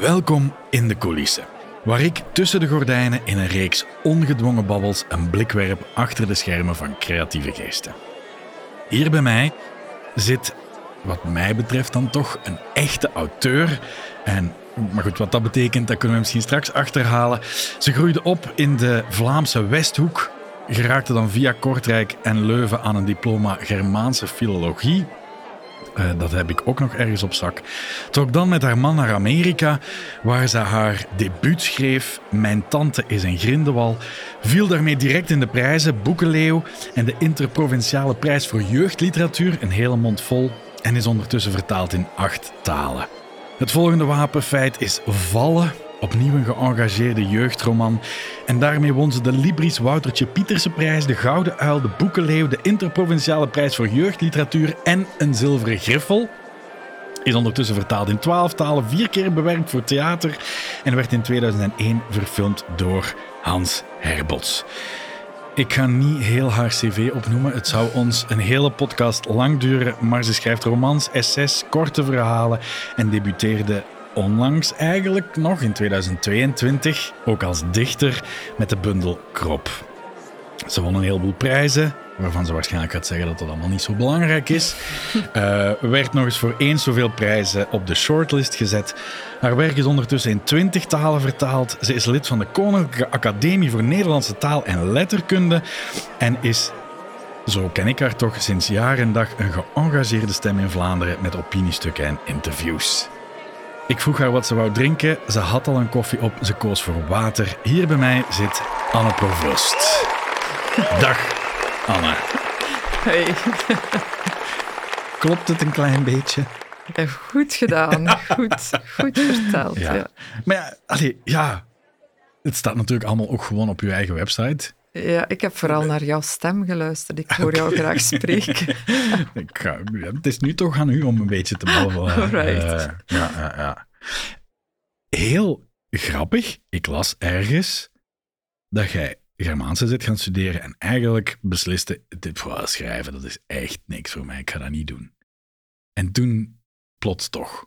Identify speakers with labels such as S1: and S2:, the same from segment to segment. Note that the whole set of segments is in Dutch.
S1: Welkom in de coulissen, waar ik tussen de gordijnen in een reeks ongedwongen babbels een blik werp achter de schermen van creatieve geesten. Hier bij mij zit, wat mij betreft dan toch, een echte auteur. En, maar goed, wat dat betekent, dat kunnen we misschien straks achterhalen. Ze groeide op in de Vlaamse Westhoek, geraakte dan via Kortrijk en Leuven aan een diploma Germaanse filologie uh, dat heb ik ook nog ergens op zak. Trok dan met haar man naar Amerika, waar ze haar debuut schreef. Mijn tante is een Grindewal. Viel daarmee direct in de prijzen, Boekenleeuw en de Interprovinciale Prijs voor Jeugdliteratuur, een hele mond vol. En is ondertussen vertaald in acht talen. Het volgende wapenfeit is Vallen Opnieuw een geëngageerde jeugdroman. En daarmee won ze de Libris Woutertje Pieterse prijs, de Gouden Uil, de Boekenleeuw, de Interprovinciale prijs voor jeugdliteratuur en een zilveren griffel. Is ondertussen vertaald in twaalf talen, vier keer bewerkt voor theater en werd in 2001 verfilmd door Hans Herbots. Ik ga niet heel haar cv opnoemen. Het zou ons een hele podcast lang duren, maar ze schrijft romans, essays, korte verhalen en debuteerde onlangs eigenlijk nog in 2022 ook als dichter met de bundel Krop. Ze won een heleboel prijzen, waarvan ze waarschijnlijk gaat zeggen dat dat allemaal niet zo belangrijk is. Uh, werd nog eens voor eens zoveel prijzen op de shortlist gezet. Haar werk is ondertussen in twintig talen vertaald. Ze is lid van de Koninklijke Academie voor Nederlandse Taal en Letterkunde en is zo ken ik haar toch sinds jaar en dag een geëngageerde stem in Vlaanderen met opiniestukken en interviews. Ik vroeg haar wat ze wou drinken. Ze had al een koffie op. Ze koos voor water. Hier bij mij zit Anne Provost. Dag, Anne.
S2: Hey.
S1: Klopt het een klein beetje?
S2: Goed gedaan. Goed, goed verteld. Ja.
S1: Maar ja, allee, ja, het staat natuurlijk allemaal ook gewoon op uw eigen website.
S2: Ja, ik heb vooral naar jouw stem geluisterd. Ik hoor jou graag spreken.
S1: ik ga, het is nu toch aan u om een beetje te babbelen.
S2: Right. Uh,
S1: ja, ja, ja. Heel grappig. Ik las ergens dat jij Germaanse zit gaan studeren en eigenlijk besliste, dit voor schrijven, dat is echt niks voor mij. Ik ga dat niet doen. En toen plots toch.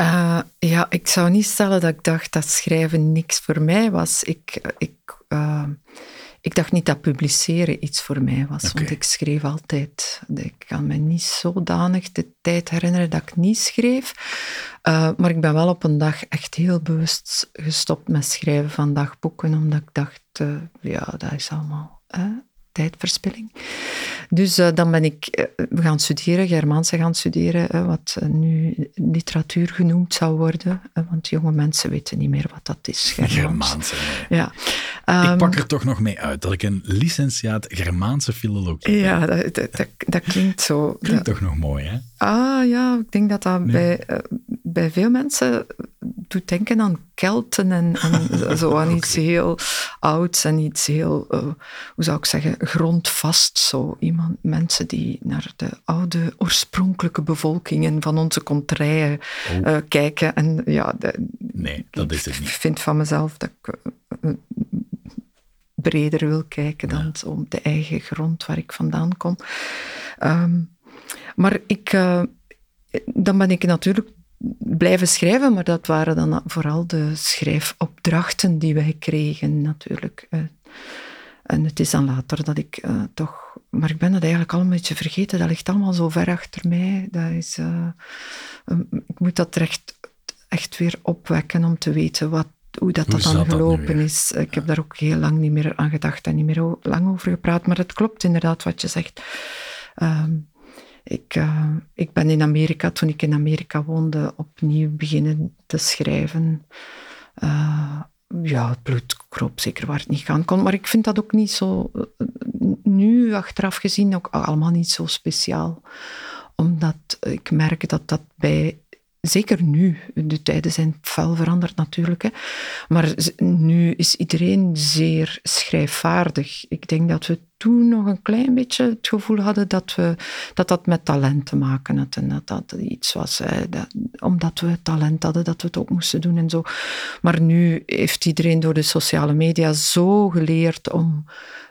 S2: Uh, ja, ik zou niet stellen dat ik dacht dat schrijven niks voor mij was. Ik, ik, uh, ik dacht niet dat publiceren iets voor mij was, want ik schreef altijd. Ik kan me niet zodanig de tijd herinneren dat ik niet schreef. Uh, maar ik ben wel op een dag echt heel bewust gestopt met schrijven van dagboeken, omdat ik dacht, ja, dat is allemaal tijdverspilling. Dus uh, dan ben ik uh, gaan studeren, Germaanse gaan studeren, uh, wat nu literatuur genoemd zou worden. want jonge mensen weten niet meer wat dat is.
S1: Germaanse.
S2: Ja.
S1: Um, ik pak er toch nog mee uit dat ik een licentiaat Germaanse filologie
S2: ben. Ja, dat, dat, dat, klinkt zo.
S1: Klinkt toch nog mooi, hè?
S2: Ah ja, ik denk dat dat bij, bij veel mensen doet denken aan Kelten en, en zo aan iets heel ouds en iets heel, hoe zou ik zeggen, grondvast. Zo. Iemand, mensen die naar de oude oorspronkelijke bevolkingen van onze contraien oh. uh, kijken. En, ja, de,
S1: nee, dat is het niet.
S2: Ik vind van mezelf dat ik breder wil kijken ja. dan om de eigen grond waar ik vandaan kom. Um, maar ik, uh, dan ben ik natuurlijk blijven schrijven, maar dat waren dan vooral de schrijfopdrachten die wij kregen natuurlijk. En het is dan later dat ik uh, toch... Maar ik ben dat eigenlijk al een beetje vergeten. Dat ligt allemaal zo ver achter mij. Dat is, uh, ik moet dat echt, echt weer opwekken om te weten wat, hoe dat, dat dan gelopen is. Ik heb daar ook heel lang niet meer aan gedacht en niet meer lang over gepraat. Maar het klopt inderdaad wat je zegt. Um, ik, uh, ik ben in Amerika, toen ik in Amerika woonde, opnieuw beginnen te schrijven. Uh, ja, het bloed kroop zeker waar het niet gaan kon. Maar ik vind dat ook niet zo, eh, nu achteraf gezien, ook allemaal niet zo speciaal. Omdat ik merk dat dat bij Zeker nu, de tijden zijn fel veranderd natuurlijk. Hè. Maar nu is iedereen zeer schrijfvaardig. Ik denk dat we toen nog een klein beetje het gevoel hadden dat we, dat, dat met talent te maken had. En dat dat iets was, dat, omdat we talent hadden, dat we het ook moesten doen en zo. Maar nu heeft iedereen door de sociale media zo geleerd om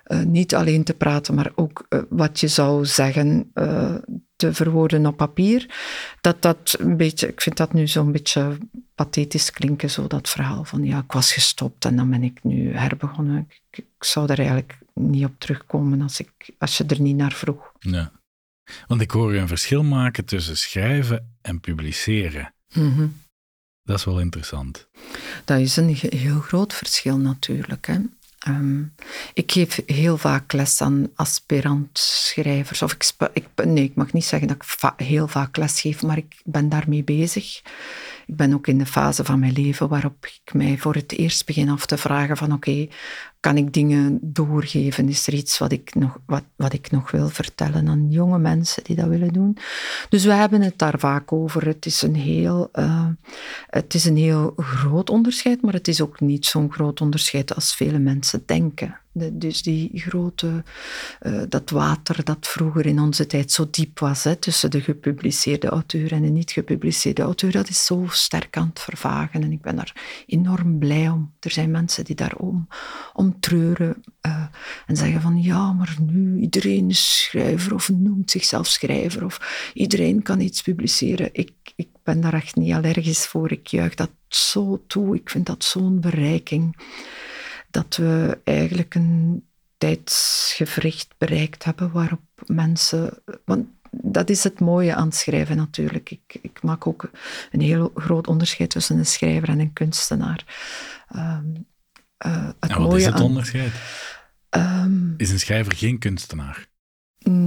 S2: uh, niet alleen te praten, maar ook uh, wat je zou zeggen uh, te verwoorden op papier. Dat dat een beetje, ik vind dat nu zo'n beetje pathetisch klinken, zo dat verhaal van ja, ik was gestopt en dan ben ik nu herbegonnen. Ik, zou er eigenlijk niet op terugkomen als, ik, als je er niet naar vroeg.
S1: Ja. Want ik hoor je een verschil maken tussen schrijven en publiceren.
S2: Mhm.
S1: Dat is wel interessant.
S2: Dat is een heel groot verschil natuurlijk. Hè. Ehm, ik geef heel vaak les aan aspirant-schrijvers. Of ik, nee, ik mag niet zeggen dat ik va- heel vaak les geef, maar ik ben daarmee bezig. Ik ben ook in de fase van mijn leven waarop ik mij voor het eerst begin af te vragen van oké, kan ik dingen doorgeven? Is er iets wat ik, nog, wat, wat ik nog wil vertellen aan jonge mensen die dat willen doen? Dus we hebben het daar vaak over. Het is een heel, eh, het is een heel groot onderscheid, maar het is ook niet zo'n groot onderscheid als vele mensen denken. Dus die grote, eh, dat water dat vroeger in onze tijd zo diep was hè, tussen de gepubliceerde auteur en de niet gepubliceerde auteur, dat is zo sterk aan het vervagen. En ik ben daar enorm blij om. Er zijn mensen die daar om, om treuren eh, en zeggen van ja, maar nu iedereen is schrijver of noemt zichzelf schrijver of iedereen kan iets publiceren. Ik, ik ben daar echt niet allergisch voor. Ik juich dat zo toe. Ik vind dat zo'n bereiking dat we eigenlijk een tijdsgevricht bereikt hebben waarop mensen. Want dat is het mooie aan het schrijven natuurlijk. Ik, ik maak ook een heel groot onderscheid tussen een schrijver en een kunstenaar. Eh, het
S1: En wat
S2: mooie
S1: is het
S2: aan-
S1: onderscheid?
S2: Ehm,
S1: Is een schrijver geen kunstenaar?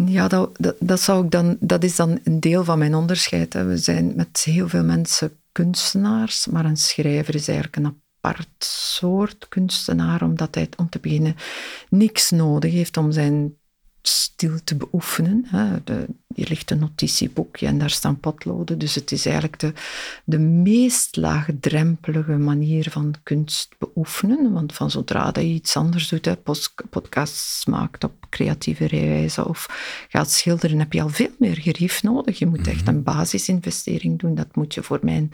S2: ja, dat, dat, dat, zou ik dan, dat is dan een deel van mijn onderscheid. Hè. We zijn met heel veel mensen kunstenaars, maar een schrijver is eigenlijk een apart soort kunstenaar, omdat hij om te beginnen niks nodig heeft om zijn stil te beoefenen. Hè. De, hier ligt een notitieboekje en daar staan potloden, dus het is eigenlijk de, de meest laagdrempelige manier van kunst beoefenen, want van zodra dat je iets anders doet, hè, podcasts maakt op creatieve wijze of gaat schilderen, heb je al veel meer gerief nodig. Je moet echt een basisinvestering doen. Dat moet je voor mijn,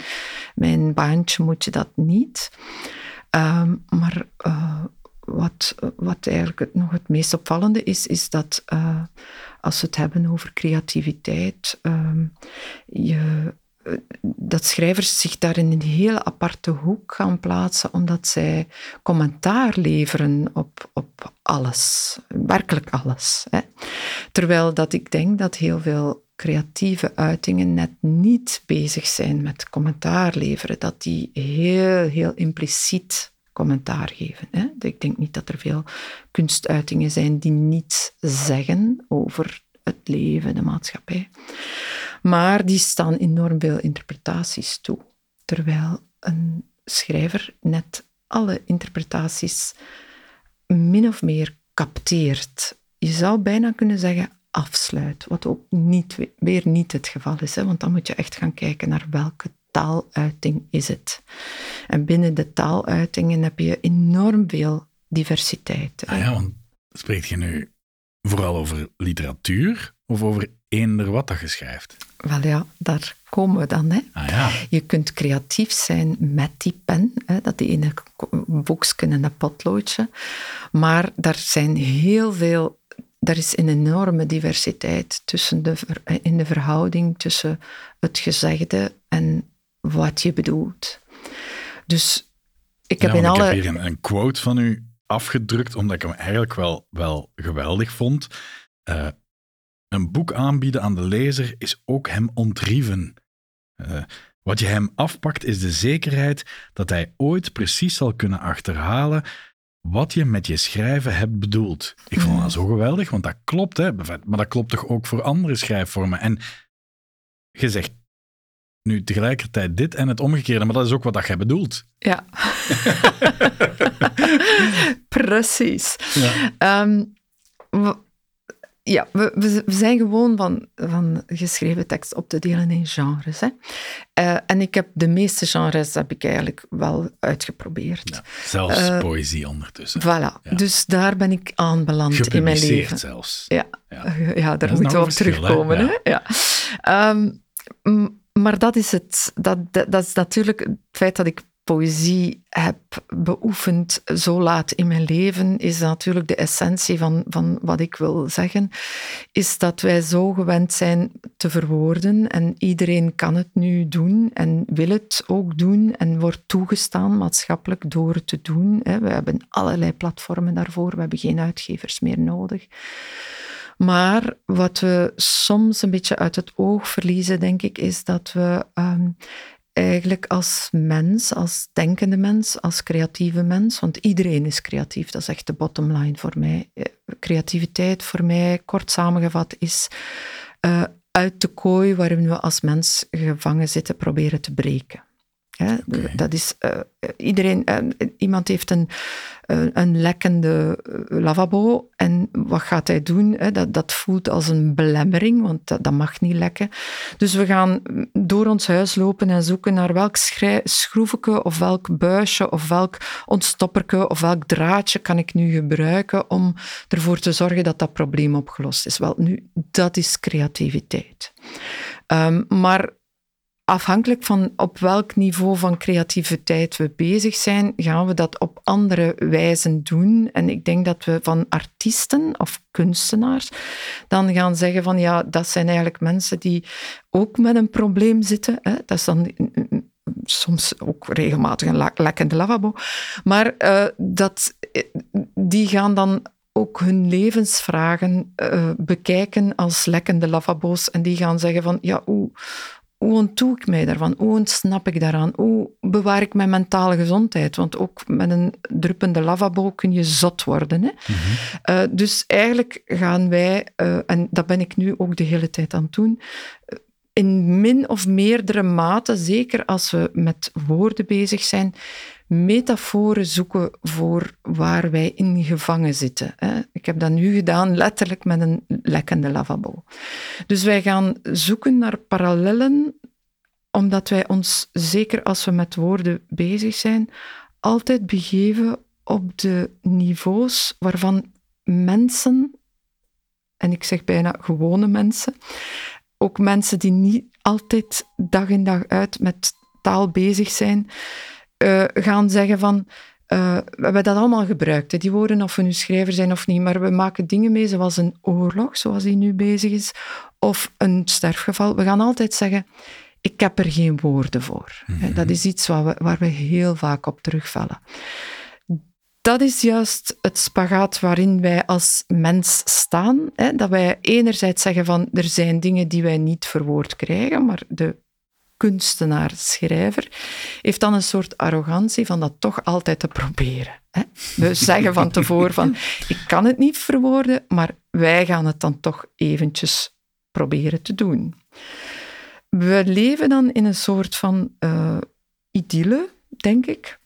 S2: mijn baantje moet je dat niet. Ehm, maar eh, wat, wat eigenlijk nog het meest opvallende is, is dat eh, als we het hebben over creativiteit, ehm, je, eh, dat schrijvers zich daar in een hele aparte hoek gaan plaatsen, omdat zij commentaar leveren op, op alles, werkelijk alles. Hè. Terwijl dat ik denk dat heel veel creatieve uitingen net niet bezig zijn met commentaar leveren, dat die heel, heel impliciet commentaar geven. Hè. Ik denk niet dat er veel kunstuitingen zijn die niets zeggen over het leven, de maatschappij. Maar die staan enorm veel interpretaties toe. Terwijl een schrijver net alle interpretaties min of meer capteert. Je zou bijna kunnen zeggen afsluit, wat ook niet, weer niet het geval is. Hè? Want dan moet je echt gaan kijken naar welke taaluiting is het. En binnen de taaluitingen heb je enorm veel diversiteit.
S1: Ah ja, want spreekt je nu vooral over literatuur of over eender wat dat je schrijft?
S2: Wel ja, daar komen we dan. Hè.
S1: Ah ja.
S2: Je kunt creatief zijn met die pen, hè, dat die in een boekje en een potloodje. Maar daar zijn heel veel er is een enorme diversiteit tussen de, in de verhouding tussen het gezegde en wat je bedoelt. Dus ik heb
S1: ja,
S2: in alle...
S1: Ik heb hier een, een, quote van u afgedrukt, omdat ik hem eigenlijk wel, wel geweldig vond. Uh, een boek aanbieden aan de lezer is ook hem ontrieven. Uh, wat je hem afpakt is de zekerheid dat hij ooit precies zal kunnen achterhalen wat je met je schrijven hebt bedoeld. Ik vond dat zo geweldig, want dat klopt, hè? maar dat klopt toch ook voor andere schrijfvormen. En je zegt nu tegelijkertijd dit en het omgekeerde, maar dat is ook wat dat jij bedoelt.
S2: Ja. Precies. Ja, um, we, ja we, we, zijn gewoon van, van geschreven tekst op te delen in genres. Hè. Uh, en ik heb de meeste genres heb ik eigenlijk wel uitgeprobeerd.
S1: Ja, zelfs uh, poëzie ondertussen.
S2: Voilà, ja. dus daar ben ik aanbeland in mijn leven.
S1: zelfs.
S2: Ja, ja. ja daar moeten we op terugkomen. Hè? Ja. Um, maar dat is het. Dat, dat, is natuurlijk het feit dat ik poëzie heb beoefend zo laat in mijn leven, is natuurlijk de essentie van, van wat ik wil zeggen, is dat wij zo gewend zijn te verwoorden en iedereen kan het nu doen en wil het ook doen en wordt toegestaan maatschappelijk door het te doen. We hebben allerlei platformen daarvoor, we hebben geen uitgevers meer nodig. Maar wat we soms een beetje uit het oog verliezen, denk ik, is dat we ehm, eigenlijk als mens, als denkende mens, als creatieve mens, want iedereen is creatief, dat is echt de bottom line voor mij. Eh, creativiteit voor mij, kort samengevat, is uh, uit de kooi waarin we als mens gevangen zitten proberen te breken. Dat is, uh, iedereen, uh, iemand heeft een, uh, een lekkende lavabo en wat gaat hij doen? Hè? Dat, dat voelt als een belemmering, want dat, dat, mag niet lekken. Dus we gaan door ons huis lopen en zoeken naar welk schroefje of welk buisje of welk ontstopperke of welk draadje kan ik nu gebruiken om ervoor te zorgen dat dat probleem opgelost is. Wel, nu, dat is creativiteit. Um, maar afhankelijk van op welk niveau van creativiteit we bezig zijn, gaan we dat op andere wijzen doen. En ik denk dat we van artiesten of kunstenaars dan gaan zeggen van ja, dat zijn eigenlijk mensen die ook met een probleem zitten. Hè. Dat is dan soms ook regelmatig een lekkende lavabo. Maar uh, dat, die gaan dan ook hun levensvragen uh, bekijken als lekkende lavabo's. En die gaan zeggen van, ja, hoe, hoe ontdoe ik mij daarvan? Hoe ontsnap ik daaraan? Hoe bewaar ik mijn mentale gezondheid? Want ook met een druppende lavabo kun je zot worden. Hè? Mhm. Eh, dus eigenlijk gaan wij, uh, en dat ben ik nu ook de hele tijd aan het doen, in min of meerdere mate, zeker als we met woorden bezig zijn, metaforen zoeken voor waar wij in gevangen zitten. Ik heb dat nu gedaan letterlijk met een lekkende lavabo. Dus wij gaan zoeken naar parallellen, omdat wij ons, zeker als we met woorden bezig zijn, altijd begeven op de niveaus waarvan mensen, en ik zeg bijna gewone mensen, ook mensen die niet altijd dag in dag uit met taal bezig zijn, uh, gaan zeggen van. Uh, we hebben dat allemaal gebruikt, hè, die woorden, of we nu schrijver zijn of niet, maar we maken dingen mee zoals een oorlog, zoals die nu bezig is, of een sterfgeval. We gaan altijd zeggen, ik heb er geen woorden voor. Mhm. Dat is iets waar we, waar we heel vaak op terugvallen. Dat is juist het spagaat waarin wij als mens staan. Hè? Dat wij enerzijds zeggen van er zijn dingen die wij niet verwoord krijgen, maar de kunstenaar, schrijver, heeft dan een soort arrogantie van dat toch altijd te proberen. Hè? We zeggen van tevoren van, ik kan het niet verwoorden, maar wij gaan het dan toch eventjes proberen te doen. We leven dan in een soort van uh, idylle, denk ik,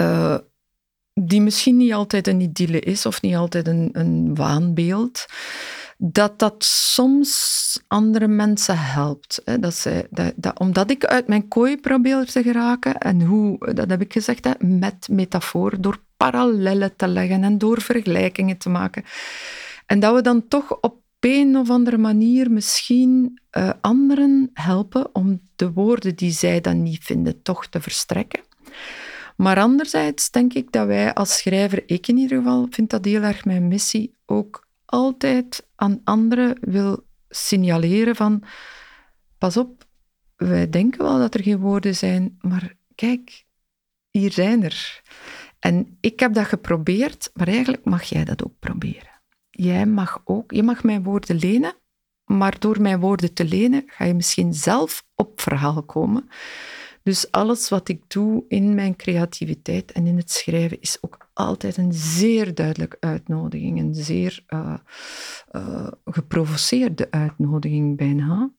S2: uh, die misschien niet altijd een idylle is of niet altijd een, een waanbeeld dat dat soms andere mensen helpt. Hè. Dat zij, dat, dat, omdat ik uit mijn kooi probeer te geraken, en hoe, dat heb ik gezegd, hè, met metafoor, door parallellen te leggen en door vergelijkingen te maken. En dat we dan toch op een of andere manier misschien uh, anderen helpen om de woorden die zij dan niet vinden toch te verstrekken. Maar anderzijds denk ik dat wij als schrijver, ik in ieder geval, vind dat heel erg mijn missie, ook altijd aan anderen wil signaleren van pas op, wij denken wel dat er geen woorden zijn, maar kijk, hier zijn er. En ik heb dat geprobeerd, maar eigenlijk mag jij dat ook proberen. Jij mag ook, je mag mijn woorden lenen, maar door mijn woorden te lenen ga je misschien zelf op verhaal komen. Dus alles wat ik doe in mijn creativiteit en in het schrijven is ook altijd een zeer duidelijke uitnodiging, een zeer uh, uh, geprovoceerde uitnodiging bijna,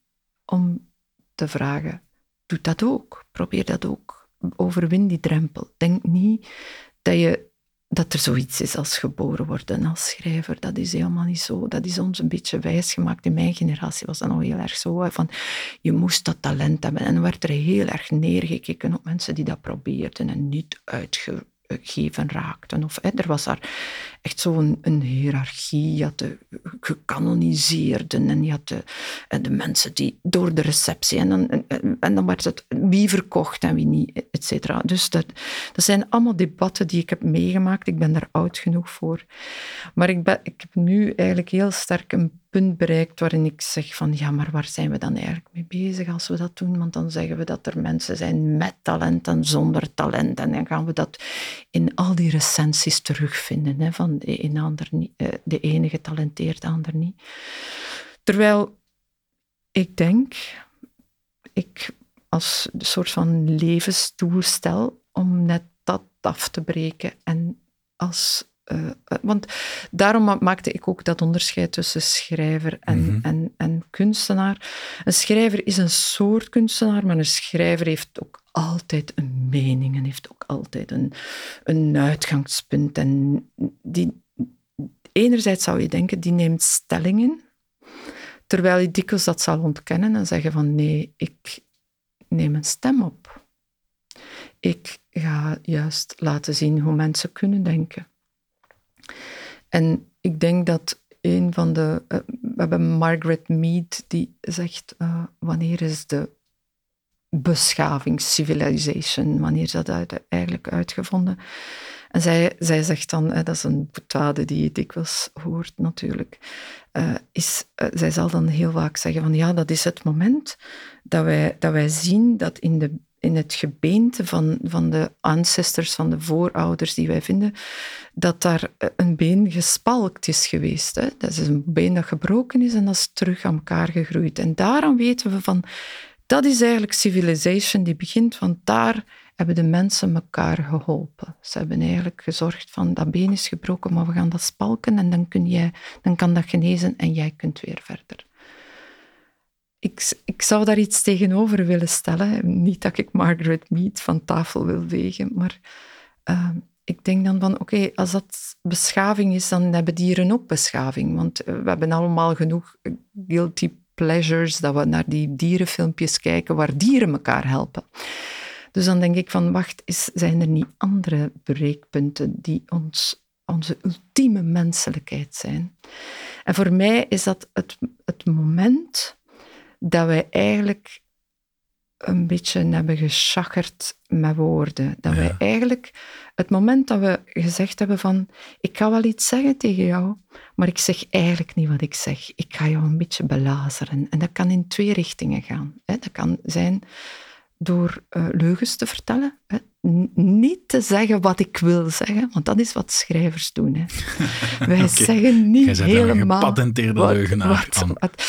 S2: om te vragen, doe dat ook, probeer dat ook, overwin die drempel. Denk niet dat je dat er zoiets is als geboren worden als schrijver. Dat is helemaal niet zo. Dat is ons een beetje wijsgemaakt. In mijn generatie was dat nog heel erg zo. Van, je moest dat talent hebben. En werd er heel erg neergekeken op mensen die dat probeerden en niet uitge, geven raakten. Of, er was daar echt zo'n een hiërarchie. Je had de gecanoniseerden en je had de, de mensen die door de receptie. En dan, en, en dan werd het wie verkocht en wie niet, et cetera. Dus dat, dat zijn allemaal debatten die ik heb meegemaakt. Ik ben daar oud genoeg voor. Maar ik, ben, ik heb nu eigenlijk heel sterk een punt bereikt waarin ik zeg van ja, maar waar zijn we dan eigenlijk mee bezig als we dat doen? Want dan zeggen we dat er mensen zijn met talent en zonder talent. En dan gaan we dat in al die recensies terugvinden. Hè, van de, een eh, de ene getalenteerd, de ander niet. Terwijl ik denk, ik als een soort van levensdoel stel om net dat af te breken en als uh, want daarom maakte ik ook dat onderscheid tussen schrijver en, mm -hmm. en, en kunstenaar. Een schrijver is een soort kunstenaar, maar een schrijver heeft ook altijd een mening en heeft ook altijd een, een uitgangspunt. En die, enerzijds zou je denken, die neemt stellingen, terwijl je dikwijls dat zal ontkennen en zeggen van nee, ik neem een stem op. Ik ga juist laten zien hoe mensen kunnen denken. En ik denk dat een van de. Uh, we hebben Margaret Mead die zegt: uh, wanneer is de beschaving, civilization, wanneer is dat eigenlijk uitgevonden? En zij, zij zegt dan, dat is een boetade die je dikwijls hoort natuurlijk, uh, is, zij zal dan heel vaak zeggen van ja, dat is het moment dat wij, dat wij zien dat in de in het gebeente van, van de ancestors, van de voorouders die wij vinden, dat daar een been gespalkt is geweest. Hè? Dat is een been dat gebroken is en dat is terug aan elkaar gegroeid. En daarom weten we van, dat is eigenlijk civilization die begint, want daar hebben de mensen elkaar geholpen. Ze hebben eigenlijk gezorgd van, dat been is gebroken, maar we gaan dat spalken en dan, kun jij, dan kan dat genezen en jij kunt weer verder ik, ik zou daar iets tegenover willen stellen. Niet dat ik Margaret Mead van tafel wil wegen, maar uh, ik denk dan van, oké, als dat beschaving is, dan hebben dieren ook beschaving. Want eh, we hebben allemaal genoeg guilty pleasures, dat we naar die dierenfilmpjes kijken waar dieren elkaar helpen. Dus dan denk ik van, wacht, is, zijn er niet andere breekpunten die ons, onze ultieme menselijkheid zijn? En voor mij is dat het, het moment dat wij eigenlijk een beetje hebben geschacherd met woorden. Dat wij eigenlijk, het moment dat we gezegd hebben van, ik ga wel iets zeggen tegen jou, maar ik zeg eigenlijk niet wat ik zeg. Ik ga jou een beetje belazeren. En dat kan in twee richtingen gaan. Dat kan zijn door uh, leugens te vertellen. Niet te zeggen wat ik wil zeggen, want dat is wat schrijvers doen. Hè. Wij zeggen niet helemaal...
S1: Een gepatenteerde leugenaar.
S2: Wat, wat,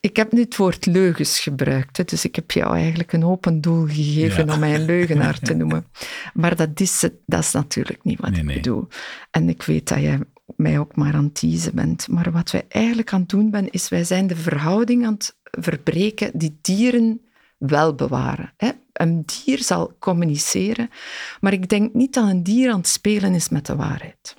S2: ik heb nu het woord leugens gebruikt, dus ik heb jou eigenlijk een open doel gegeven om mij een leugenaar te noemen. Maar dat is, dat is natuurlijk niet wat ik bedoel. En ik weet dat jij mij ook maar aan het teasen bent. Maar wat wij eigenlijk aan het doen zijn, is wij zijn de verhouding aan het verbreken die dieren wel bewaren. Een dier zal communiceren, maar ik denk niet dat een dier aan het spelen is met de waarheid.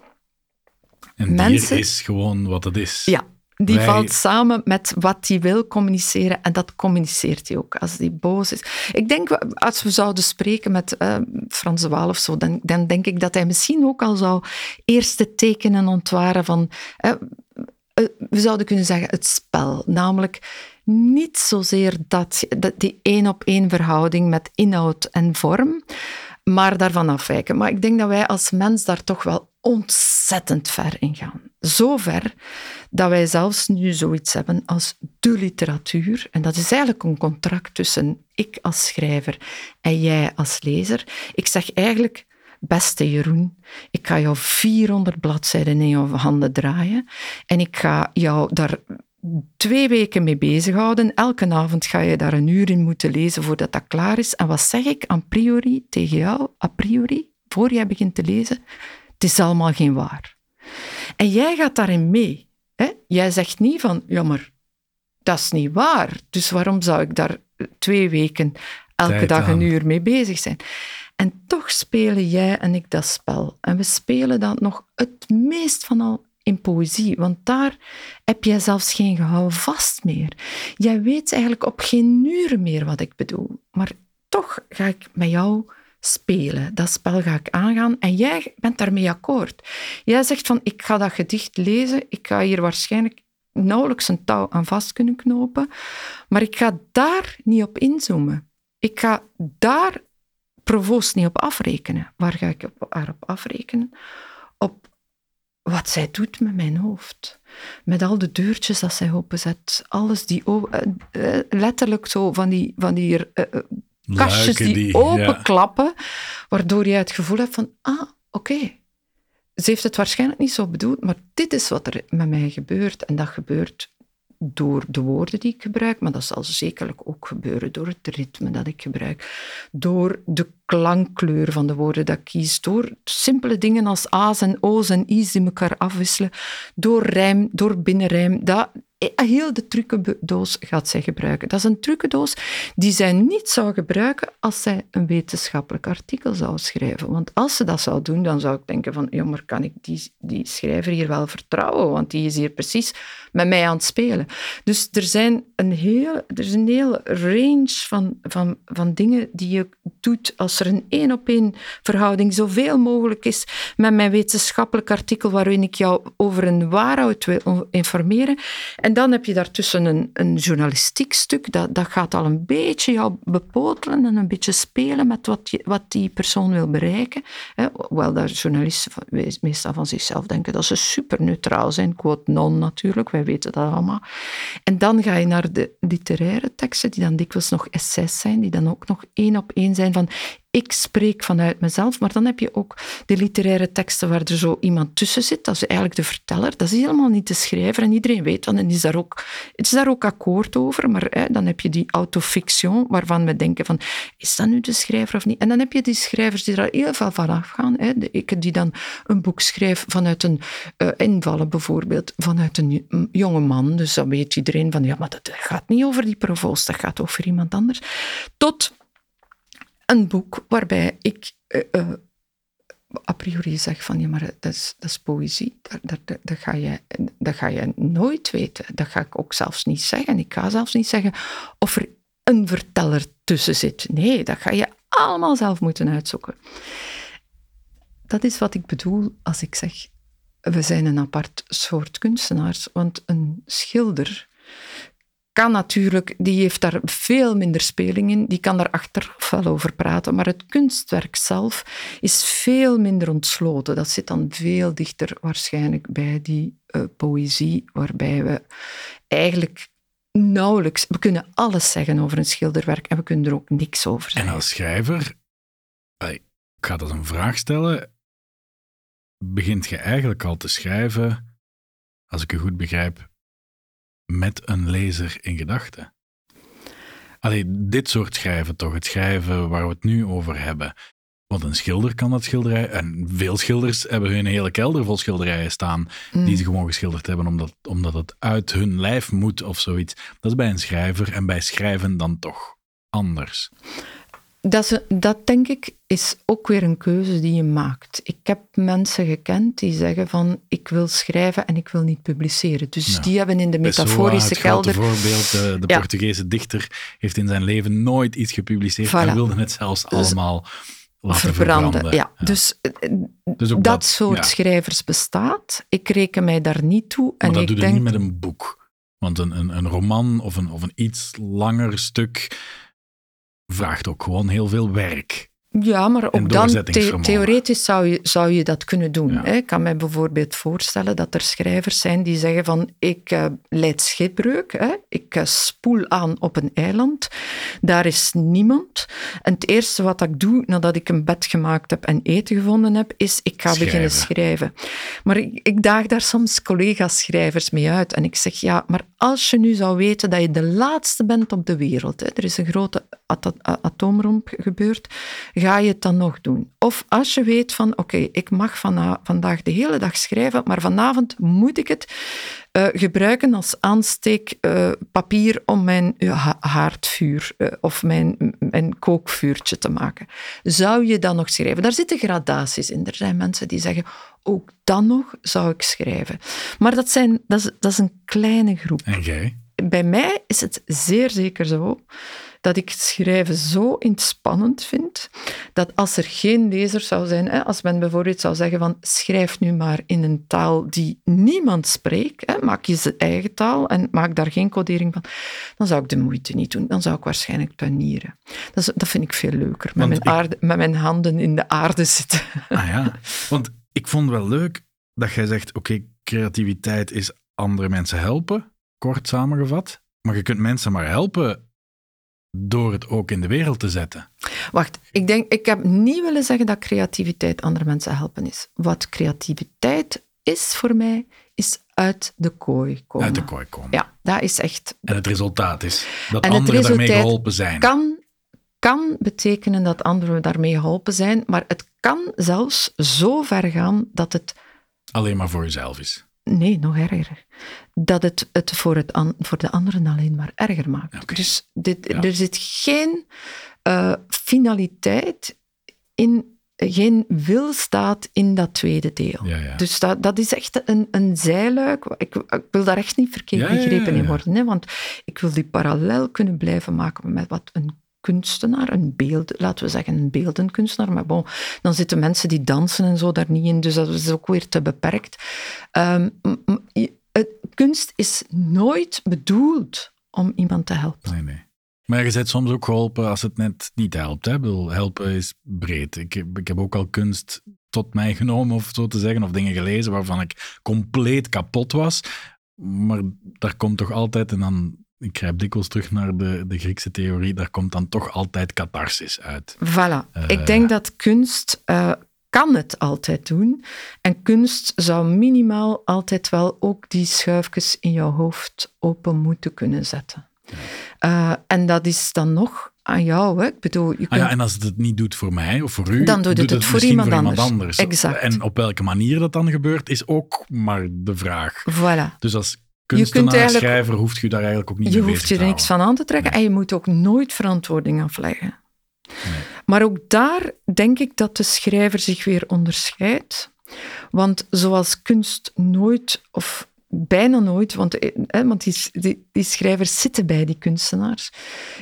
S1: Een dier is gewoon wat het is.
S2: Ja, die valt samen met wat hij wil communiceren en dat communiceert hij ook als hij boos is. Ik denk, als we zouden spreken met uh, Frans de Waal of zo, dan, dan, denk ik dat hij misschien ook al zou eerste tekenen ontwaren van, uh, we zouden kunnen zeggen, het spel. Namelijk niet zozeer dat, dat die één op één verhouding met inhoud en vorm, maar daarvan afwijken. Maar ik denk dat wij als mens daar toch wel ontzettend ver in gaan. Zo ver dat wij zelfs nu zoiets hebben als de literatuur. En dat is eigenlijk een contract tussen ik als schrijver en jij als lezer. Ik zeg eigenlijk, beste Jeroen, ik ga jou 400 bladzijden in je handen draaien en ik ga jou daar twee weken mee bezighouden. Elke avond ga je daar een uur in moeten lezen voordat dat klaar is. En wat zeg ik a priori tegen jou, a priori, voor jij begint te lezen? Is allemaal geen waar. En jij gaat daarin mee. Hè? Jij zegt niet van, ja maar, dat is niet waar. Dus waarom zou ik daar twee weken elke dag een uur mee bezig zijn? En toch spelen jij en ik dat spel. En we spelen dat nog het meest van al in poëzie, want daar heb jij zelfs geen gehouden vast meer. Jij weet eigenlijk op geen uur meer wat ik bedoel, maar toch ga ik met jou spelen. Dat spel ga ik aangaan en jij bent daarmee akkoord. Jij zegt van, ik ga dat gedicht lezen, ik ga hier waarschijnlijk nauwelijks een touw aan vast kunnen knopen, maar ik ga daar niet op inzoomen. Ik ga daar provoost niet op afrekenen. Waar ga ik op, haar op afrekenen? Op wat zij doet met mijn hoofd. Met al de deurtjes dat zij openzet. Alles die uh, uh, letterlijk zo van die, van die uh, kastjes die, die openklappen, ja. waardoor je het gevoel hebt van, ah, oké. Okay. Ze heeft het waarschijnlijk niet zo bedoeld, maar dit is wat er met mij gebeurt. En dat gebeurt door de woorden die ik gebruik, maar dat zal zekerlijk ook gebeuren door het ritme dat ik gebruik, door de klankkleur van de woorden dat ik kies, door simpele dingen als A's en O's en I's die elkaar afwisselen, door rijm, door binnenrijm. Dat, heel de trucendoos gaat zij gebruiken. Dat is een trucendoos die zij niet zou gebruiken als zij een wetenschappelijk artikel zou schrijven. Want als ze dat zou doen, dan zou ik denken van, ja, maar kan ik die, die schrijver hier wel vertrouwen? Want die is hier precies met mij aan het spelen. Dus er, zijn een heel, er is een hele range van, van, van dingen die je doet als er een één-op-één verhouding zoveel mogelijk is met mijn wetenschappelijk artikel waarin ik jou over een waarheid wil informeren. En dan heb je daartussen een, een journalistiek stuk, dat, dat gaat al een beetje jou bepotelen en een beetje spelen met wat, je, wat die persoon wil bereiken. Hoewel daar journalisten meestal van zichzelf denken dat ze super neutraal zijn, quote non natuurlijk, wij weten dat allemaal. En dan ga je naar de literaire teksten, die dan dikwijls nog essays zijn, die dan ook nog één op één zijn van ik spreek vanuit mezelf, maar dan heb je ook de literaire teksten waar er zo iemand tussen zit, dat is eigenlijk de verteller, dat is helemaal niet de schrijver. En iedereen weet dat en is daar ook, het is daar ook akkoord over, maar hè, dan heb je die autofiction waarvan we denken van, is dat nu de schrijver of niet? En dan heb je die schrijvers die daar heel veel van afgaan, hè, ik die dan een boek schrijf vanuit een uh, invallen bijvoorbeeld, vanuit een jonge man, dus dan weet iedereen van, ja, maar dat gaat niet over die provoost, dat gaat over iemand anders, tot een boek waarbij ik uh, uh, a priori zeg van ja, maar dat is, dat is poëzie. Dat, dat, ga je, dat ga je nooit weten. Dat ga ik ook zelfs niet zeggen. Ik ga zelfs niet zeggen of er een verteller tussen zit. Nee, dat ga je allemaal zelf moeten uitzoeken. Dat is wat ik bedoel als ik zeg we zijn een apart soort kunstenaars, want een schilder kan natuurlijk, die heeft daar veel minder speling in, die kan daar achteraf wel over praten, maar het kunstwerk zelf is veel minder ontsloten. Dat zit dan veel dichter waarschijnlijk bij die uh, poëzie, waarbij we eigenlijk nauwelijks, we kunnen alles zeggen over een schilderwerk en we kunnen er ook niks over zeggen.
S1: En als schrijver, ik ga dat een vraag stellen, begint je eigenlijk al te schrijven, als ik u goed begrijp, met een lezer in gedachten. Allee, dit soort schrijven toch, het schrijven waar we het nu over hebben. Want een schilder kan dat schilderij, en veel schilders hebben hun hele kelder vol schilderijen staan, die mm. ze gewoon geschilderd hebben omdat, omdat het uit hun lijf moet of zoiets. Dat is bij een schrijver en bij schrijven dan toch anders.
S2: Dat, dat denk ik is ook weer een keuze die je maakt. Ik heb mensen gekend die zeggen van ik wil schrijven en ik wil niet publiceren. Dus die hebben in de metaforische kelder...
S1: Bijvoorbeeld, de, de Portugese dichter heeft in zijn leven nooit iets gepubliceerd en wilde het zelfs dus allemaal laten verbranden. verbranden.
S2: Ja. Dus, eh, dus dat, dat, soort schrijvers bestaat. Ik reken mij daar niet toe.
S1: Maar
S2: en
S1: dat
S2: ik
S1: doe je
S2: denk...
S1: niet met een boek. Want een, een, een roman of een, of een iets langer stuk vraagt ook gewoon heel veel werk.
S2: Ja, maar ook dan, theoretisch zou je, zou je dat kunnen doen. Ik kan me bijvoorbeeld voorstellen dat er schrijvers zijn die zeggen van ik uh, leid schipbreuk, hè? ik uh, spoel aan op een eiland, daar is niemand. En het eerste wat ik doe nadat ik een bed gemaakt heb en eten gevonden heb, is ik ga beginnen schrijven. Maar ik, ik daag daar soms collega-schrijvers mee uit en ik zeg ja, maar als je nu zou weten dat je de laatste bent op de wereld, hè? er is een grote at atoomramp gebeurd, ga je het dan nog doen? Of als je weet van, oké, ik mag vandaag de hele dag schrijven, maar vanavond moet ik het uh, gebruiken als aansteekpapier uh, om mijn uh, haardvuur eh, of mijn, mijn kookvuurtje te maken. Zou je dan nog schrijven? Daar zitten gradaties in. Er zijn mensen die zeggen, ook dan nog zou ik schrijven. Maar dat, zijn, dat, is, dat is een kleine groep.
S1: En jij?
S2: Bij mij is het zeer zeker zo dat ik schrijven zo inspannend vind, dat als er geen lezer zou zijn, hè, als men bijvoorbeeld zou zeggen van schrijf nu maar in een taal die niemand spreekt, hè, maak je zijn eigen taal en maak daar geen codering van, dan zou ik de moeite niet doen. Dan zou ik waarschijnlijk tuinieren. Dat, is, dat vind ik veel leuker, met mijn, aarde, met mijn handen in de aarde zitten.
S1: Ah ja, want ik vond wel leuk dat jij zegt, oké, creativiteit is andere mensen helpen, kort samengevat. Maar je kunt mensen maar helpen door het ook in de wereld te zetten.
S2: Wacht, ik denk, ik heb niet willen zeggen dat creativiteit andere mensen helpen is. Wat creativiteit is voor mij, is uit de kooi komen.
S1: Uit de kooi komen.
S2: Ja, dat is echt...
S1: En het resultaat is dat anderen daarmee geholpen zijn.
S2: kan, kan betekenen dat anderen daarmee geholpen zijn, maar het kan zelfs zo ver gaan dat het...
S1: Alleen maar voor jezelf is.
S2: Nee, nog erger. Dat het het voor, het voor de anderen alleen maar erger maakt. Dus dit, er zit geen uh, finaliteit in, geen wil staat in dat tweede deel.
S1: Ja, ja.
S2: Dus dat, dat is echt een, een zijluik. Ik, ik wil daar echt niet verkeerd begrepen in worden. Hè, want ik wil die parallel kunnen blijven maken met wat een kunstenaar, een beeld, laten we zeggen een beeldenkunstenaar, maar bon, dan zitten mensen die dansen en zo daar niet in, dus dat is ook weer te beperkt. Um, kunst is nooit bedoeld om iemand te helpen.
S1: Nee, nee. Maar je bent soms ook geholpen als het net niet helpt. Hè? Helpen is breed. Ik, ik heb ook al kunst tot mij genomen, of zo te zeggen, of dingen gelezen waarvan ik compleet kapot was. Maar daar komt toch altijd, en dan ik grijp dikwijls terug naar de, de Griekse theorie, daar komt dan toch altijd catharsis uit.
S2: Voilà. Uh, ik denk dat kunst uh, kan het altijd doen. En kunst zou minimaal altijd wel ook die schuifjes in jouw hoofd open moeten kunnen zetten. Ja. Uh, en dat is dan nog aan jou. Hè? Ik bedoel, je kunt...
S1: ah ja, en als het het niet doet voor mij of voor u,
S2: dan doet het, het, voor, iemand,
S1: voor
S2: iemand
S1: anders.
S2: Exact.
S1: En op welke manier dat dan gebeurt, is ook maar de vraag.
S2: Voilà.
S1: Dus als kunstenaar, schrijver, hoeft je daar eigenlijk ook niet
S2: je
S1: mee
S2: hoeft je er niks van aan te trekken en je moet ook nooit verantwoording afleggen.
S1: Nee.
S2: Maar ook daar denk ik dat de schrijver zich weer onderscheidt. Want zoals kunst nooit, of bijna nooit, want, eh, want die, die, die schrijvers zitten bij die kunstenaars.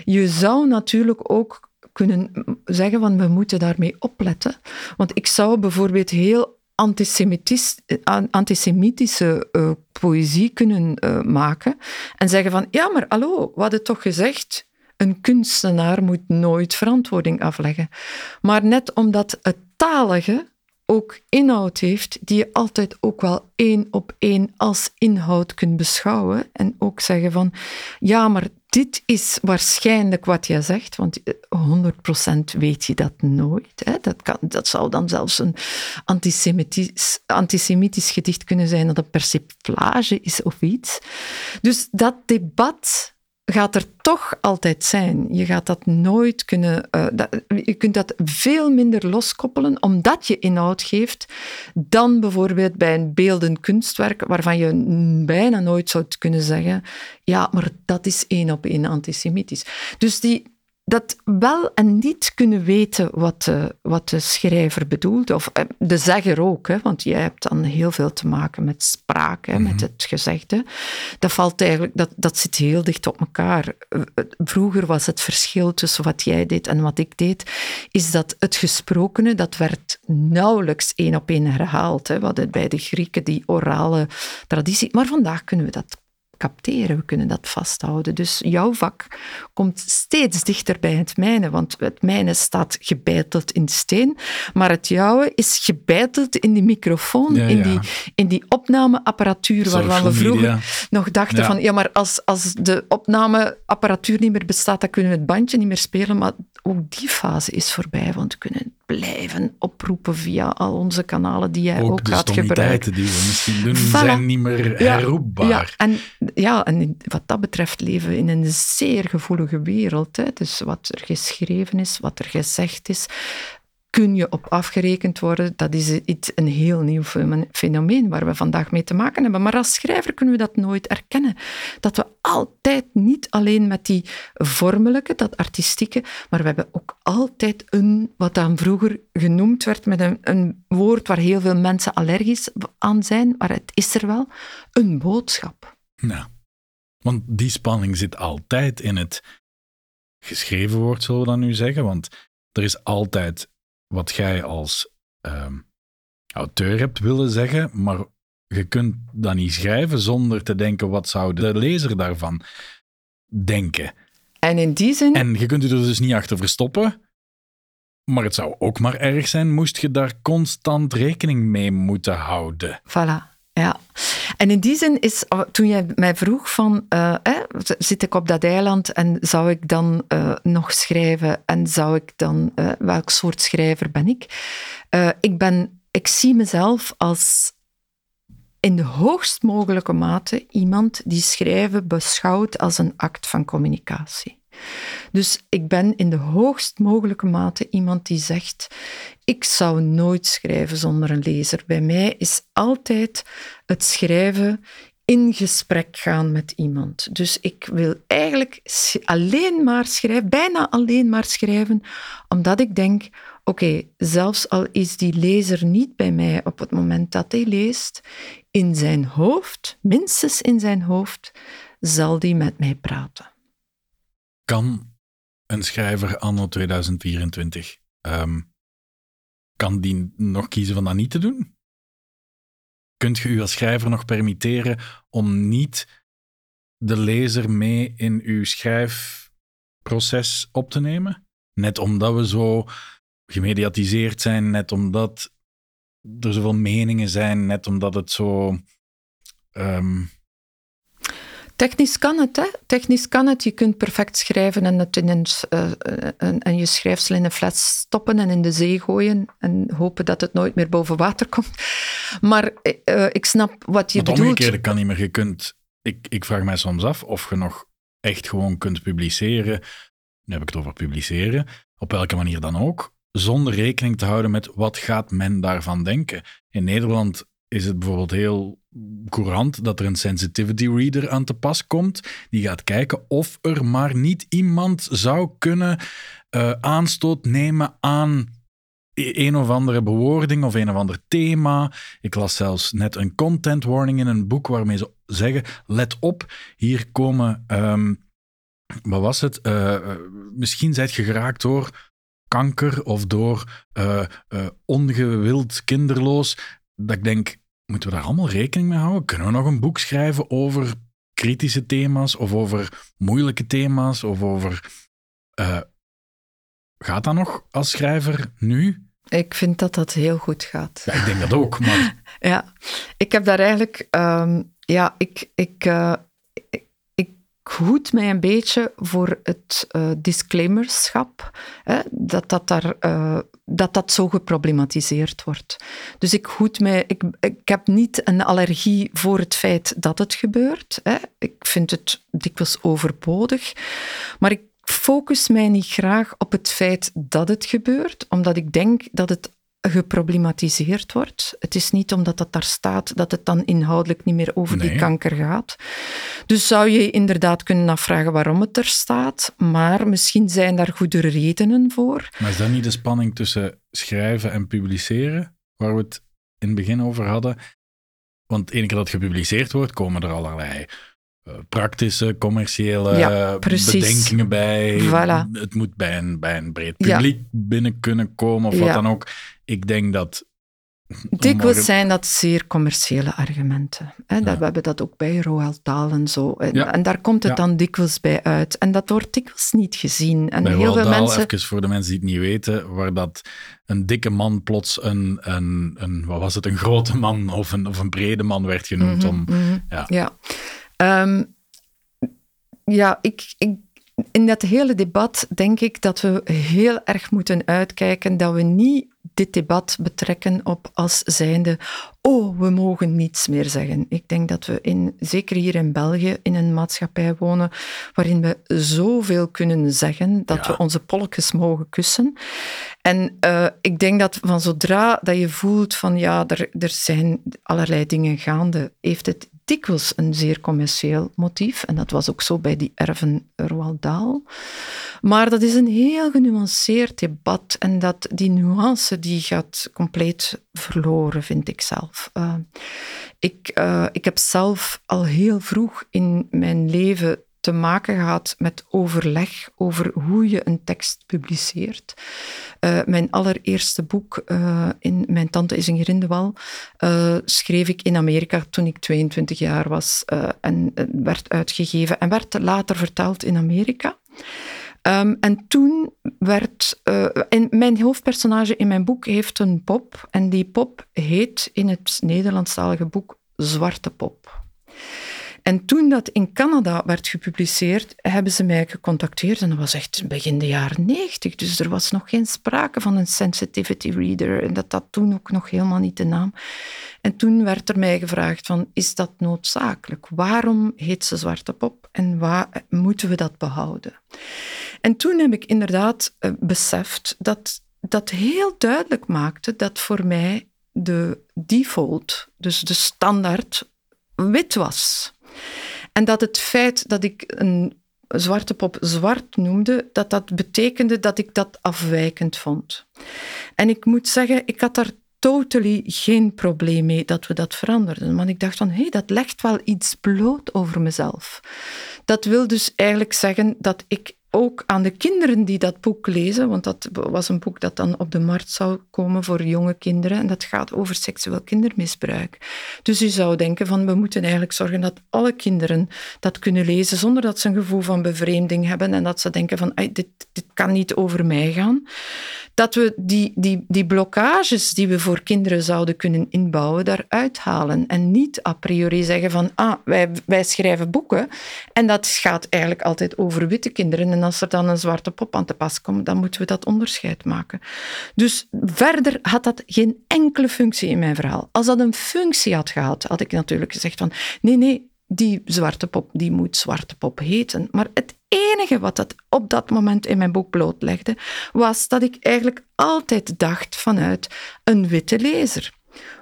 S2: Je zou natuurlijk ook kunnen zeggen van we moeten daarmee opletten. Want ik zou bijvoorbeeld heel antisemitische uh, poëzie kunnen uh, maken en zeggen van ja, maar hallo, we hadden toch gezegd, een kunstenaar moet nooit verantwoording afleggen. Maar net omdat het talige ook inhoud heeft die je altijd ook wel één op één als inhoud kunt beschouwen en ook zeggen van ja, maar dit is waarschijnlijk wat jij zegt, want 100% weet je dat nooit. Hè? Dat, kan, dat zou dan zelfs een antisemitisch, antisemitisch gedicht kunnen zijn dat een persiflage is of iets. Dus dat debat gaat er toch altijd zijn. Je gaat dat nooit kunnen. Uh, dat, je kunt dat veel minder loskoppelen, omdat je inhoud geeft, dan bijvoorbeeld bij een beeldend kunstwerk, waarvan je bijna nooit zou kunnen zeggen: ja, maar dat is één op één antisemitisch. Dus die, dat wel en niet kunnen weten wat de, wat de schrijver bedoelt, of eh, de zegger ook, hè, want jij hebt dan heel veel te maken met spraak, hè, met mhm. het gezegde. Dat valt eigenlijk, dat, dat zit heel dicht op elkaar. Eh, vroeger was het verschil tussen wat jij deed en wat ik deed, is dat het gesprokene, dat werd nauwelijks één op één herhaald. Hè. We hadden bij de Grieken die orale traditie, maar vandaag kunnen we dat capteren, we kunnen dat vasthouden. Dus jouw vak komt steeds dichter bij het mijne, want het mijne staat gebeiteld in steen, maar het jouwe is gebeiteld in die microfoon, In, die, in die opnameapparatuur waarvan we vroeger nog dachten van, ja, maar als, als de opnameapparatuur niet meer bestaat, dan kunnen we het bandje niet meer spelen, maar ook die fase is voorbij, want we kunnen blijven oproepen via al onze kanalen die jij ook, ook gaat gebruiken.
S1: die we misschien doen, zijn niet meer herroepbaar.
S2: Ja, en, ja, en wat dat betreft leven we in een zeer gevoelige wereld. Hè. Dus wat er geschreven is, wat er gezegd is, kun je op afgerekend worden. Dat is iets, een heel nieuw fenomeen waar we vandaag mee te maken hebben. Maar als schrijver kunnen we dat nooit erkennen. Dat we altijd niet alleen met die vormelijke, dat artistieke, maar we hebben ook altijd een, wat dan vroeger genoemd werd met een, een woord waar heel veel mensen allergisch aan zijn, maar het is er wel, een boodschap.
S1: Nou, want die spanning zit altijd in het geschreven woord, zullen we dan nu zeggen? Want er is altijd wat jij als ehm, auteur hebt willen zeggen, maar je kunt dat niet schrijven zonder te denken, wat zou de lezer daarvan denken?
S2: En in die zin...
S1: En je kunt je er dus niet achter verstoppen. Maar het zou ook maar erg zijn, moest je daar constant rekening mee moeten houden.
S2: Voilà. Ja, en in die zin is, toen jij mij vroeg van, uh, zit ik op dat eiland en zou ik dan uh, nog schrijven en zou ik dan, uh, welk soort schrijver ben ik? ik ben, ik zie mezelf als in de hoogst mogelijke mate iemand die schrijven beschouwt als een act van communicatie. Dus ik ben in de hoogst mogelijke mate iemand die zegt: Ik zou nooit schrijven zonder een lezer. Bij mij is altijd het schrijven in gesprek gaan met iemand. Dus ik wil eigenlijk alleen maar schrijven, bijna alleen maar schrijven, omdat ik denk: oké, zelfs al is die lezer niet bij mij op het moment dat hij leest, in zijn hoofd, minstens in zijn hoofd, zal die met mij praten.
S1: Kan een schrijver anno 2024, ehm, kan die nog kiezen van dat niet te doen? Kunt je u als schrijver nog permitteren om niet de lezer mee in uw schrijfproces op te nemen? Net omdat we zo gemediatiseerd zijn, net omdat er zoveel meningen zijn, net omdat het zo. Ehm,
S2: Technisch kan het, hè? Technisch kan het. Je kunt perfect schrijven en het in een, uh, en je schrijfsel in een fles stoppen en in de zee gooien en hopen dat het nooit meer boven water komt. Maar uh, ik snap wat je bedoelt. Het
S1: omgekeerde kan niet meer. Je kunt, ik, ik vraag mij soms af of je nog echt gewoon kunt publiceren. Nu heb ik het over publiceren, op welke manier dan ook, zonder rekening te houden met wat gaat men daarvan denken. In Nederland is het bijvoorbeeld heel courant dat er een sensitivity reader aan te pas komt. Die gaat kijken of er maar niet iemand zou kunnen uh, aanstoot nemen aan een of andere bewoording of een of ander thema. Ik las zelfs net een content warning in een boek waarmee ze zeggen: let op, hier komen. Um, wat was het? Uh, misschien zijt je geraakt door kanker of door ongewild kinderloos. Dat ik denk, Moeten we daar allemaal rekening mee houden? Kunnen we nog een boek schrijven over kritische thema's of over moeilijke thema's of over. Uh, gaat dat nog als schrijver nu?
S2: Ik vind dat dat heel goed gaat.
S1: Ja, ik denk dat ook. Maar...
S2: ja, ik heb daar eigenlijk. Um, ja, ik, ik, uh, hoed mij een beetje voor het uh, disclaimerschap, hè, dat, dat, daar, uh, dat dat zo geproblematiseerd wordt. Dus ik hoed mij, ik, ik heb niet een allergie voor het feit dat het gebeurt. Hè. Ik vind het dikwijls overbodig, maar ik focus mij niet graag op het feit dat het gebeurt, omdat ik denk dat het geproblematiseerd wordt. Het is niet omdat dat daar staat dat het dan inhoudelijk niet meer over die kanker gaat. Dus zou je inderdaad kunnen afvragen waarom het er staat, maar misschien zijn daar goede redenen voor.
S1: Maar is dat niet de spanning tussen schrijven en publiceren, waar we het in het begin over hadden? Want ene keer dat gepubliceerd wordt, komen er allerlei eh, praktische, commerciële ja, bedenkingen bij.
S2: Voilà.
S1: Het moet bij een, bij een breed publiek binnen kunnen komen of wat dan ook. Ik denk dat.
S2: Dikwijls zijn dat zeer commerciële argumenten. Hè? We hebben dat ook bij Roald Dahl en zo. En, en daar komt het dan dikwijls bij uit. En dat wordt dikwijls niet gezien. En
S1: bij
S2: heel
S1: Roald
S2: veel
S1: Dahl,
S2: mensen...
S1: even voor de mensen die het niet weten, waar dat een dikke man plots een, een, een wat was het, een grote man of een, of een brede man werd genoemd.
S2: Mhm,
S1: om,
S2: mhm.
S1: ja.
S2: ja. Um, ja, ik, ik, in dat hele debat denk ik dat we heel erg moeten uitkijken dat we niet dit debat betrekken op als zijnde, oh, we mogen niets meer zeggen. Ik denk dat we, in, zeker hier in België, in een maatschappij wonen waarin we zoveel kunnen zeggen dat we onze polkjes mogen kussen. En uh, ik denk dat van zodra dat je voelt van ja, er, er zijn allerlei dingen gaande, heeft het dikwijls een zeer commercieel motief. En dat was ook zo bij die erven Roald. Maar dat is een heel genuanceerd debat. En dat, die nuance die gaat compleet verloren, vind ik zelf. Uh, ik, uh, ik heb zelf al heel vroeg in mijn leven te maken gehad met overleg over hoe je een tekst publiceert. Uh, mijn allereerste boek, uh, in Mijn tante is een grindewal, uh, schreef ik in Amerika toen ik 22 jaar was en werd uitgegeven en werd later vertaald in Amerika. Um, en toen werd. Uh, mijn hoofdpersonage in mijn boek heeft een pop. En die pop heet in het Nederlandstalige boek Zwarte Pop. En toen dat in Canada werd gepubliceerd, hebben ze mij gecontacteerd. En dat was echt begin de jaren negentig. Dus er was nog geen sprake van een sensitivity reader. En dat dat toen ook nog helemaal niet de naam. En toen werd er mij gevraagd van, is dat noodzakelijk? Waarom heet ze Zwarte Pop? En waar moeten we dat behouden? En toen heb ik inderdaad uh, beseft dat dat heel duidelijk maakte dat voor mij de default, dus de standaard, wit was. En dat het feit dat ik een zwarte pop zwart noemde, dat dat betekende dat ik dat afwijkend vond. En ik moet zeggen, ik had daar totally geen probleem mee dat we dat veranderden. Want ik dacht van, hé, hey, dat legt wel iets bloot over mezelf. Dat wil dus eigenlijk zeggen dat ik ook aan de kinderen die dat boek lezen, want dat was een boek dat dan op de markt zou komen voor jonge kinderen en dat gaat over seksueel kindermisbruik. Dus je zou denken van we moeten eigenlijk zorgen dat alle kinderen dat kunnen lezen zonder dat ze een gevoel van bevreemding hebben en dat ze denken van dit, dit kan niet over mij gaan dat we die, die, die blokkages die we voor kinderen zouden kunnen inbouwen, daaruit halen. En niet a priori zeggen van, ah, wij, wij schrijven boeken en dat gaat eigenlijk altijd over witte kinderen. En als er dan een zwarte pop aan te pas komt, dan moeten we dat onderscheid maken. Dus verder had dat geen enkele functie in mijn verhaal. Als dat een functie had gehad, had ik natuurlijk gezegd van, nee, nee, die zwarte pop, die moet zwarte pop heten. Maar het enige wat dat op dat moment in mijn boek blootlegde, was dat ik eigenlijk altijd dacht vanuit een witte lezer.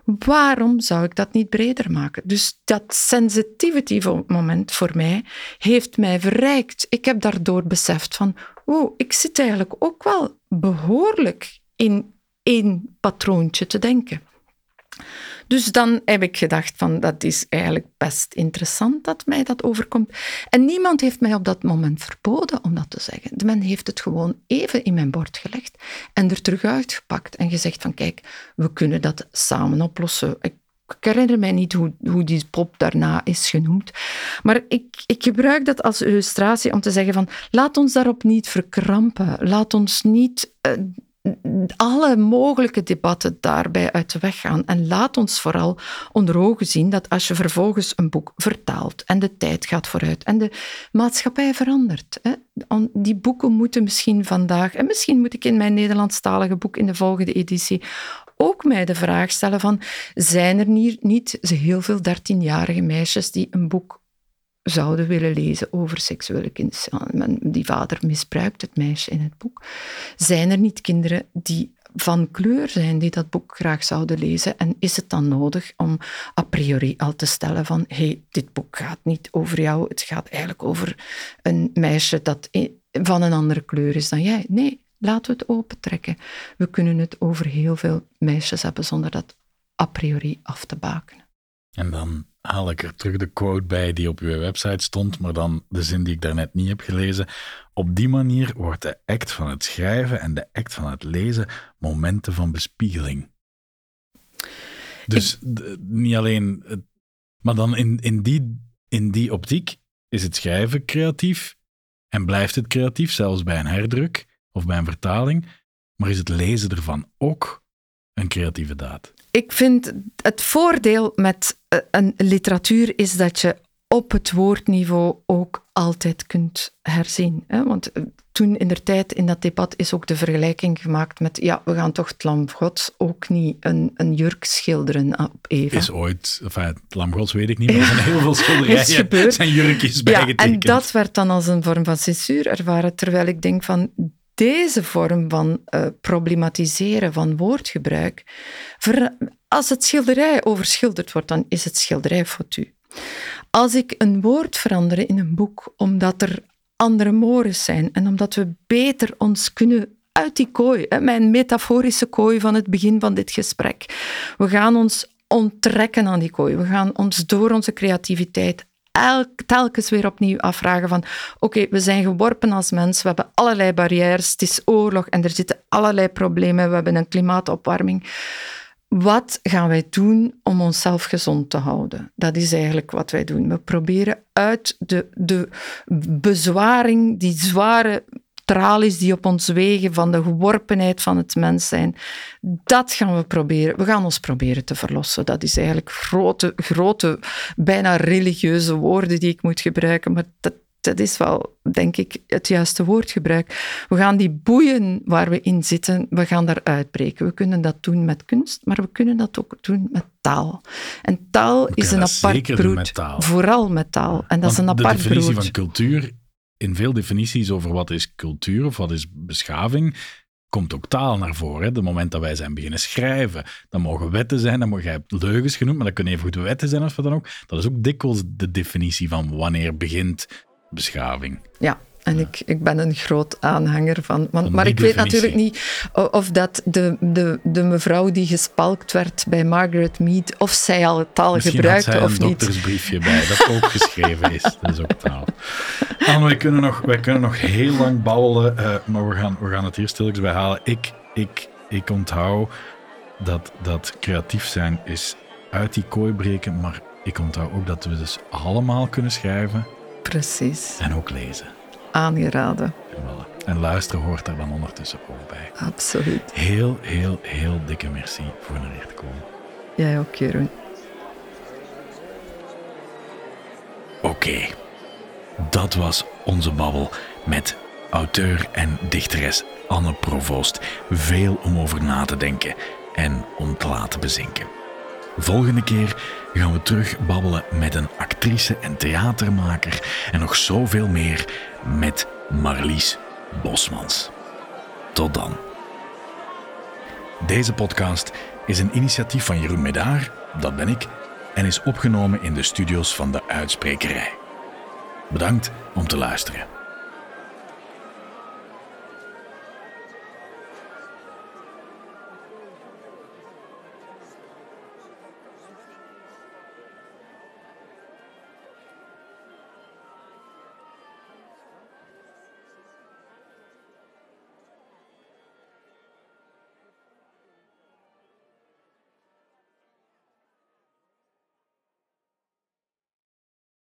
S2: Waarom zou ik dat niet breder maken? Dus dat sensitivity moment voor mij heeft mij verrijkt. Ik heb daardoor beseft van, oh, ik zit eigenlijk ook wel behoorlijk in één patroontje te denken. Dus dan heb ik gedacht van dat is eigenlijk best interessant dat mij dat overkomt. En niemand heeft mij op dat moment verboden om dat te zeggen. Men heeft het gewoon even in mijn bord gelegd en er terug uitgepakt en gezegd van kijk, we kunnen dat samen oplossen. Ik herinner mij niet hoe, hoe die pop daarna is genoemd. Maar ik, ik gebruik dat als illustratie om te zeggen van laat ons daarop niet verkrampen. Laat ons niet uh, alle mogelijke debatten daarbij uit de weg gaan. En laat ons vooral onder ogen zien dat als je vervolgens een boek vertaalt en de tijd gaat vooruit en de maatschappij verandert. Hè, die boeken moeten misschien vandaag, en misschien moet ik in mijn Nederlandstalige boek in de volgende editie ook mij de vraag stellen van, zijn er niet heel veel dertienjarige meisjes die een boek zouden willen lezen over seksuele kindermishandeling. Die vader misbruikt het meisje in het boek. Zijn er niet kinderen die van kleur zijn die dat boek graag zouden lezen? En is het dan nodig om a priori al te stellen van hey, dit boek gaat niet over jou, het gaat eigenlijk over een meisje dat van een andere kleur is dan jij? Nee, laten we het opentrekken. We kunnen het over heel veel meisjes hebben zonder dat a priori af te bakenen.
S1: En dan haal ik er terug de quote bij die op uw website stond, maar dan de zin die ik daarnet niet heb gelezen. Op die manier wordt de act van het schrijven en de act van het lezen momenten van bespiegeling. Dus niet alleen, maar dan in, in, die, in die optiek is het schrijven creatief en blijft het creatief, zelfs bij een herdruk of bij een vertaling, maar is het lezen ervan ook een creatieve daad?
S2: Ik vind het voordeel met eh, een literatuur is dat je op het woordniveau ook altijd kunt herzien. Want eh, toen in der tijd in dat debat is ook de vergelijking gemaakt met ja, we gaan toch het lam gods ook niet een, een jurk schilderen op Eva.
S1: Is ooit, enfin, het lam gods weet ik niet, maar er zijn heel veel schilderijen, zijn jurkjes bijgetekend.
S2: Ja, en dat werd dan als een vorm van censuur ervaren, terwijl ik denk van deze vorm van uh, problematiseren van woordgebruik, als het schilderij overschilderd wordt, dan is het schilderij foutu. Als ik een woord verander in een boek, omdat er andere mores zijn en omdat we beter ons kunnen uit die kooi, mijn metaforische kooi van het begin van dit gesprek. We gaan ons onttrekken aan die kooi. We gaan ons door onze creativiteit elk, telkens weer opnieuw afvragen van oké, we zijn geworpen als mens, we hebben allerlei barrières, het is oorlog en er zitten allerlei problemen, we hebben een klimaatopwarming. Wat gaan wij doen om onszelf gezond te houden? Dat is eigenlijk wat wij doen. We proberen uit de, de bezwaring, die zware tralies die op ons wegen van de geworpenheid van het mens zijn. Dat gaan we proberen. We gaan ons proberen te verlossen. Dat is eigenlijk grote, grote, bijna religieuze woorden die ik moet gebruiken, maar dat, dat is wel, denk ik, het juiste woordgebruik. We gaan die boeien waar we in zitten, we gaan daar uitbreken. We kunnen dat doen met kunst, maar we kunnen dat ook doen met taal. En taal is een apart broed. Vooral met taal. En dat is een apart
S1: De definitie van cultuur, in veel definities over wat is cultuur of wat is beschaving, komt ook taal naar voren. Hè. De moment dat wij zijn beginnen schrijven, dan mogen wetten zijn, dan mogen jij leugens genoemd, maar dat kunnen even goed wetten zijn of wat dan ook. Dat is ook dikwijls de definitie van wanneer begint beschaving.
S2: Ja, en ik, ik ben een groot aanhanger van. Want, maar ik weet natuurlijk niet of dat de, de, de mevrouw die gespalkt werd bij Margaret Mead, of zij al taal
S1: Misschien
S2: gebruikte
S1: had
S2: of
S1: een
S2: niet.
S1: doktersbriefje bij, dat ook geschreven is. Dat is ook taal. Anne, wij kunnen nog, wij kunnen nog heel lang babbelen, uh, maar we gaan, we gaan het hier stilletjes bij halen. Ik, ik, ik onthoud dat, dat creatief zijn is uit die kooi breken, maar ik onthoud ook dat we dus allemaal kunnen schrijven.
S2: Precies.
S1: En ook lezen.
S2: Aangeraden.
S1: En, en luisteren hoort daar dan ondertussen ook bij.
S2: Absoluut.
S1: Heel, heel, heel dikke merci voor naar hier te komen.
S2: Jij ook, Jeroen.
S1: Oké, okay. dat was onze babbel met auteur en dichteres Anne Provoost. Veel om over na te denken en om te laten bezinken. Volgende keer gaan we terug babbelen met een actrice en theatermaker en nog zoveel meer met Marlies Bosmans. Tot dan. Deze podcast is een initiatief van Jeroen Medaar, dat ben ik, en is opgenomen in de studio's van de Uitsprekerij. Bedankt om te luisteren.